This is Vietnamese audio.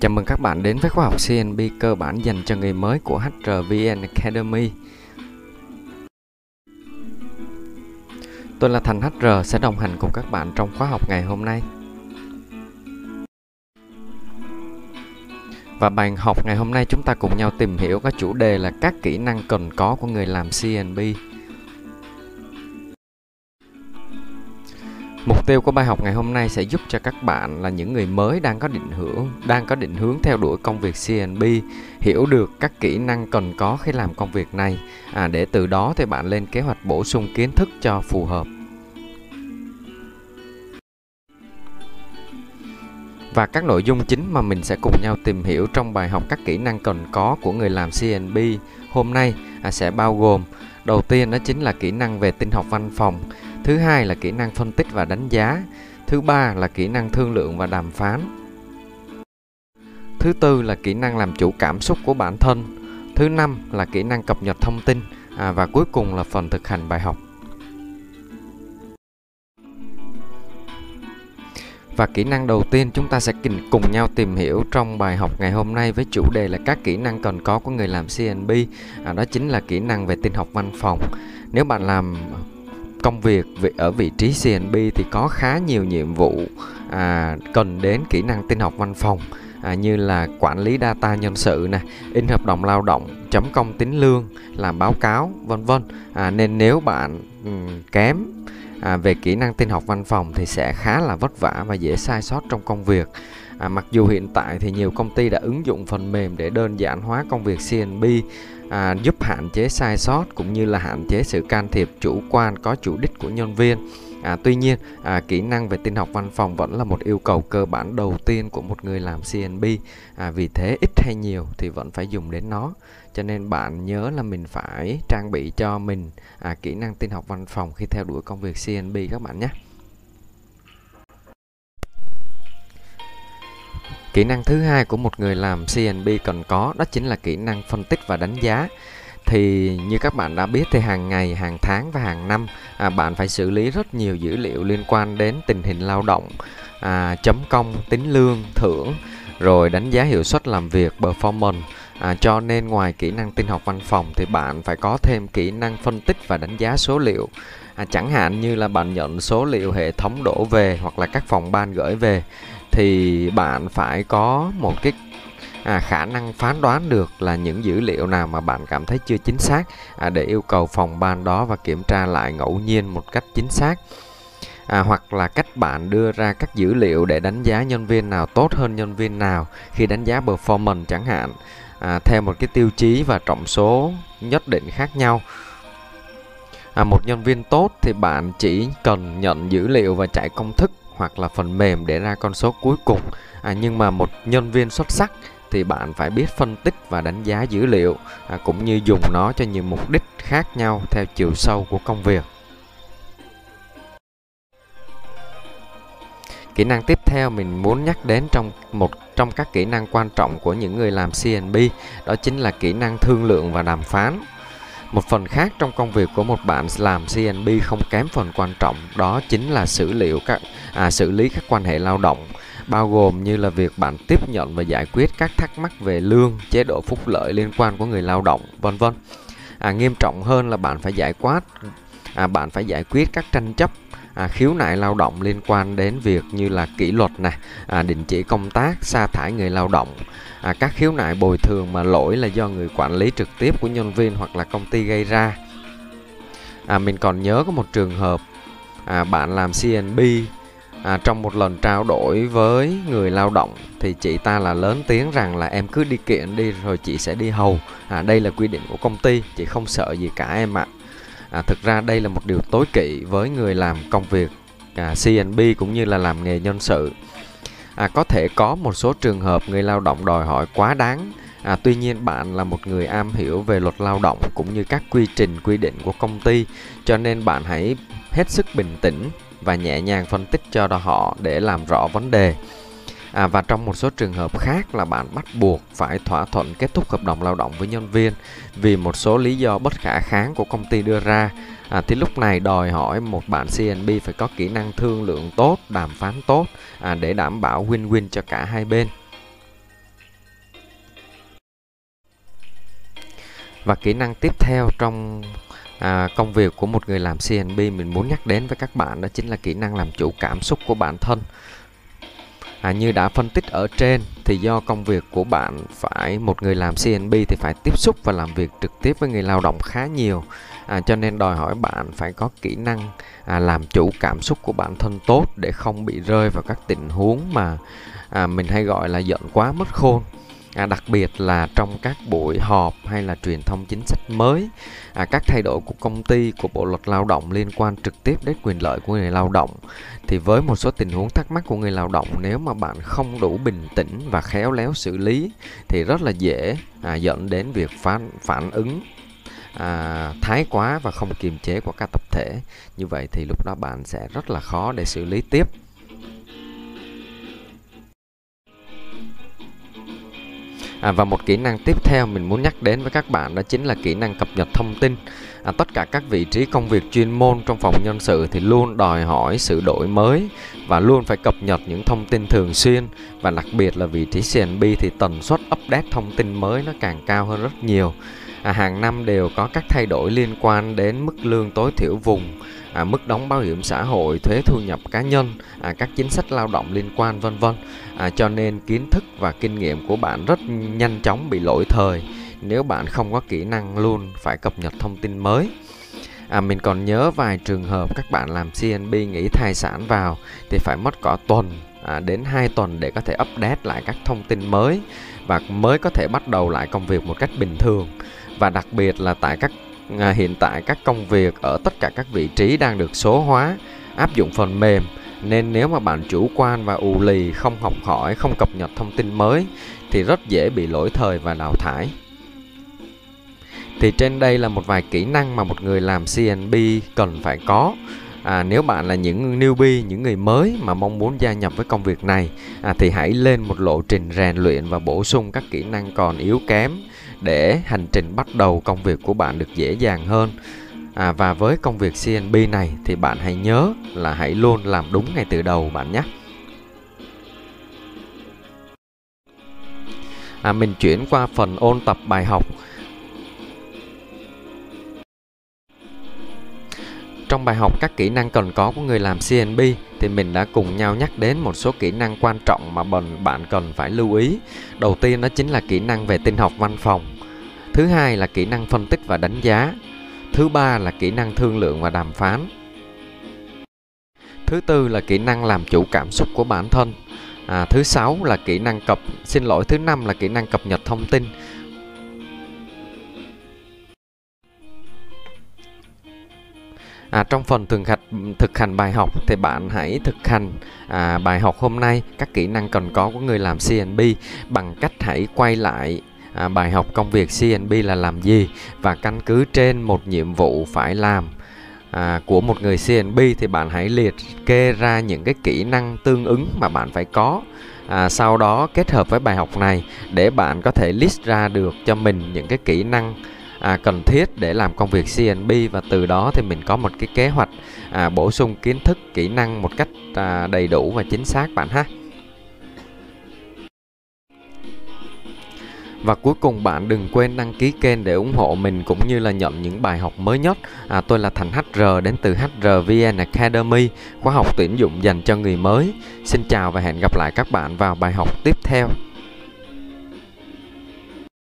Chào mừng các bạn đến với khóa học CNB cơ bản dành cho người mới của HRVN Academy. Tôi là Thành HR sẽ đồng hành cùng các bạn trong khóa học ngày hôm nay. Và bài học ngày hôm nay chúng ta cùng nhau tìm hiểu các chủ đề là các kỹ năng cần có của người làm CNB. Mục tiêu của bài học ngày hôm nay sẽ giúp cho các bạn là những người mới đang có định hướng, đang có định hướng theo đuổi công việc CNB, hiểu được các kỹ năng cần có khi làm công việc này, à, để từ đó thì bạn lên kế hoạch bổ sung kiến thức cho phù hợp. Và các nội dung chính mà mình sẽ cùng nhau tìm hiểu trong bài học các kỹ năng cần có của người làm CNB hôm nay à, sẽ bao gồm đầu tiên đó chính là kỹ năng về tin học văn phòng Thứ hai là kỹ năng phân tích và đánh giá. Thứ ba là kỹ năng thương lượng và đàm phán. Thứ tư là kỹ năng làm chủ cảm xúc của bản thân. Thứ năm là kỹ năng cập nhật thông tin à, và cuối cùng là phần thực hành bài học. Và kỹ năng đầu tiên chúng ta sẽ cùng nhau tìm hiểu trong bài học ngày hôm nay với chủ đề là các kỹ năng cần có của người làm CNB. À, đó chính là kỹ năng về tin học văn phòng. Nếu bạn làm công việc ở vị trí CNB thì có khá nhiều nhiệm vụ à, cần đến kỹ năng tin học văn phòng à, như là quản lý data nhân sự này in hợp đồng lao động, chấm công tính lương, làm báo cáo, vân vân. À, nên nếu bạn um, kém à, về kỹ năng tin học văn phòng thì sẽ khá là vất vả và dễ sai sót trong công việc. À, mặc dù hiện tại thì nhiều công ty đã ứng dụng phần mềm để đơn giản hóa công việc CNB à, giúp hạn chế sai sót cũng như là hạn chế sự can thiệp chủ quan có chủ đích của nhân viên. À, tuy nhiên, à, kỹ năng về tin học văn phòng vẫn là một yêu cầu cơ bản đầu tiên của một người làm CNB. À, vì thế ít hay nhiều thì vẫn phải dùng đến nó. Cho nên bạn nhớ là mình phải trang bị cho mình à, kỹ năng tin học văn phòng khi theo đuổi công việc CNB các bạn nhé. Kỹ năng thứ hai của một người làm CNB cần có đó chính là kỹ năng phân tích và đánh giá. Thì như các bạn đã biết thì hàng ngày, hàng tháng và hàng năm à, bạn phải xử lý rất nhiều dữ liệu liên quan đến tình hình lao động, à, chấm công, tính lương, thưởng, rồi đánh giá hiệu suất làm việc, performance. À, cho nên ngoài kỹ năng tin học văn phòng thì bạn phải có thêm kỹ năng phân tích và đánh giá số liệu. À, chẳng hạn như là bạn nhận số liệu hệ thống đổ về hoặc là các phòng ban gửi về thì bạn phải có một cái à, khả năng phán đoán được là những dữ liệu nào mà bạn cảm thấy chưa chính xác à, để yêu cầu phòng ban đó và kiểm tra lại ngẫu nhiên một cách chính xác. À, hoặc là cách bạn đưa ra các dữ liệu để đánh giá nhân viên nào tốt hơn nhân viên nào khi đánh giá performance chẳng hạn. À, theo một cái tiêu chí và trọng số nhất định khác nhau. À, một nhân viên tốt thì bạn chỉ cần nhận dữ liệu và chạy công thức hoặc là phần mềm để ra con số cuối cùng. À, nhưng mà một nhân viên xuất sắc thì bạn phải biết phân tích và đánh giá dữ liệu à, cũng như dùng nó cho nhiều mục đích khác nhau theo chiều sâu của công việc. Kỹ năng tiếp theo mình muốn nhắc đến trong một trong các kỹ năng quan trọng của những người làm CNB đó chính là kỹ năng thương lượng và đàm phán một phần khác trong công việc của một bạn làm CNB không kém phần quan trọng đó chính là xử liệu các à, xử lý các quan hệ lao động bao gồm như là việc bạn tiếp nhận và giải quyết các thắc mắc về lương, chế độ phúc lợi liên quan của người lao động, vân vân. À, nghiêm trọng hơn là bạn phải giải quát à, bạn phải giải quyết các tranh chấp à, khiếu nại lao động liên quan đến việc như là kỷ luật này, à, đình chỉ công tác, sa thải người lao động, à, các khiếu nại bồi thường mà lỗi là do người quản lý trực tiếp của nhân viên hoặc là công ty gây ra. À, mình còn nhớ có một trường hợp à, bạn làm CNB à, trong một lần trao đổi với người lao động thì chị ta là lớn tiếng rằng là em cứ đi kiện đi rồi chị sẽ đi hầu à, đây là quy định của công ty chị không sợ gì cả em ạ à. À, thực ra đây là một điều tối kỵ với người làm công việc à, CNB cũng như là làm nghề nhân sự à, có thể có một số trường hợp người lao động đòi hỏi quá đáng À, tuy nhiên bạn là một người am hiểu về luật lao động cũng như các quy trình quy định của công ty cho nên bạn hãy hết sức bình tĩnh và nhẹ nhàng phân tích cho họ để làm rõ vấn đề. À, và trong một số trường hợp khác là bạn bắt buộc phải thỏa thuận kết thúc hợp đồng lao động với nhân viên vì một số lý do bất khả kháng của công ty đưa ra à, thì lúc này đòi hỏi một bạn CNB phải có kỹ năng thương lượng tốt, đàm phán tốt à, để đảm bảo win-win cho cả hai bên. Và kỹ năng tiếp theo trong à, công việc của một người làm CNB mình muốn nhắc đến với các bạn đó chính là kỹ năng làm chủ cảm xúc của bản thân à, như đã phân tích ở trên thì do công việc của bạn phải một người làm CNB thì phải tiếp xúc và làm việc trực tiếp với người lao động khá nhiều. À, cho nên đòi hỏi bạn phải có kỹ năng à, làm chủ cảm xúc của bản thân tốt để không bị rơi vào các tình huống mà à, mình hay gọi là giận quá mất khôn à, đặc biệt là trong các buổi họp hay là truyền thông chính sách mới à, các thay đổi của công ty của bộ luật lao động liên quan trực tiếp đến quyền lợi của người lao động. Thì với một số tình huống thắc mắc của người lao động nếu mà bạn không đủ bình tĩnh và khéo léo xử lý thì rất là dễ à, dẫn đến việc phản phản ứng à, thái quá và không kiềm chế của các tập thể. Như vậy thì lúc đó bạn sẽ rất là khó để xử lý tiếp. À, và một kỹ năng tiếp theo mình muốn nhắc đến với các bạn đó chính là kỹ năng cập nhật thông tin. À, tất cả các vị trí công việc chuyên môn trong phòng nhân sự thì luôn đòi hỏi sự đổi mới và luôn phải cập nhật những thông tin thường xuyên và đặc biệt là vị trí CNB thì tần suất update thông tin mới nó càng cao hơn rất nhiều. À, hàng năm đều có các thay đổi liên quan đến mức lương tối thiểu vùng, à, mức đóng bảo hiểm xã hội, thuế thu nhập cá nhân, à, các chính sách lao động liên quan vân vân. À, cho nên kiến thức và kinh nghiệm của bạn rất nhanh chóng bị lỗi thời nếu bạn không có kỹ năng luôn phải cập nhật thông tin mới. À, mình còn nhớ vài trường hợp các bạn làm CNB nghỉ thai sản vào thì phải mất cả tuần à, đến 2 tuần để có thể update lại các thông tin mới và mới có thể bắt đầu lại công việc một cách bình thường. Và đặc biệt là tại các à, hiện tại các công việc ở tất cả các vị trí đang được số hóa áp dụng phần mềm. Nên nếu mà bạn chủ quan và ù lì không học hỏi không cập nhật thông tin mới thì rất dễ bị lỗi thời và đào thải. Thì trên đây là một vài kỹ năng mà một người làm CNB cần phải có à, nếu bạn là những newbie những người mới mà mong muốn gia nhập với công việc này à, thì hãy lên một lộ trình rèn luyện và bổ sung các kỹ năng còn yếu kém để hành trình bắt đầu công việc của bạn được dễ dàng hơn. À, và với công việc CNB này thì bạn hãy nhớ là hãy luôn làm đúng ngay từ đầu bạn nhé. À, mình chuyển qua phần ôn tập bài học. Trong bài học các kỹ năng cần có của người làm CNB thì mình đã cùng nhau nhắc đến một số kỹ năng quan trọng mà bạn cần phải lưu ý. Đầu tiên đó chính là kỹ năng về tin học văn phòng. Thứ hai là kỹ năng phân tích và đánh giá. Thứ ba là kỹ năng thương lượng và đàm phán. Thứ tư là kỹ năng làm chủ cảm xúc của bản thân. À, thứ sáu là kỹ năng cập xin lỗi thứ năm là kỹ năng cập nhật thông tin À, trong phần thường hành, thực hành bài học thì bạn hãy thực hành à, bài học hôm nay. Các kỹ năng cần có của người làm CNB bằng cách hãy quay lại à, bài học công việc CNB là làm gì và căn cứ trên một nhiệm vụ phải làm à, của một người CNB thì bạn hãy liệt kê ra những cái kỹ năng tương ứng mà bạn phải có à, sau đó kết hợp với bài học này để bạn có thể list ra được cho mình những cái kỹ năng à, cần thiết để làm công việc CNB và từ đó thì mình có một cái kế hoạch à, bổ sung kiến thức kỹ năng một cách à, đầy đủ và chính xác bạn ha Và cuối cùng bạn đừng quên đăng ký kênh để ủng hộ mình cũng như là nhận những bài học mới nhất. À, tôi là Thành HR đến từ HRVN Academy, khóa học tuyển dụng dành cho người mới. Xin chào và hẹn gặp lại các bạn vào bài học tiếp theo.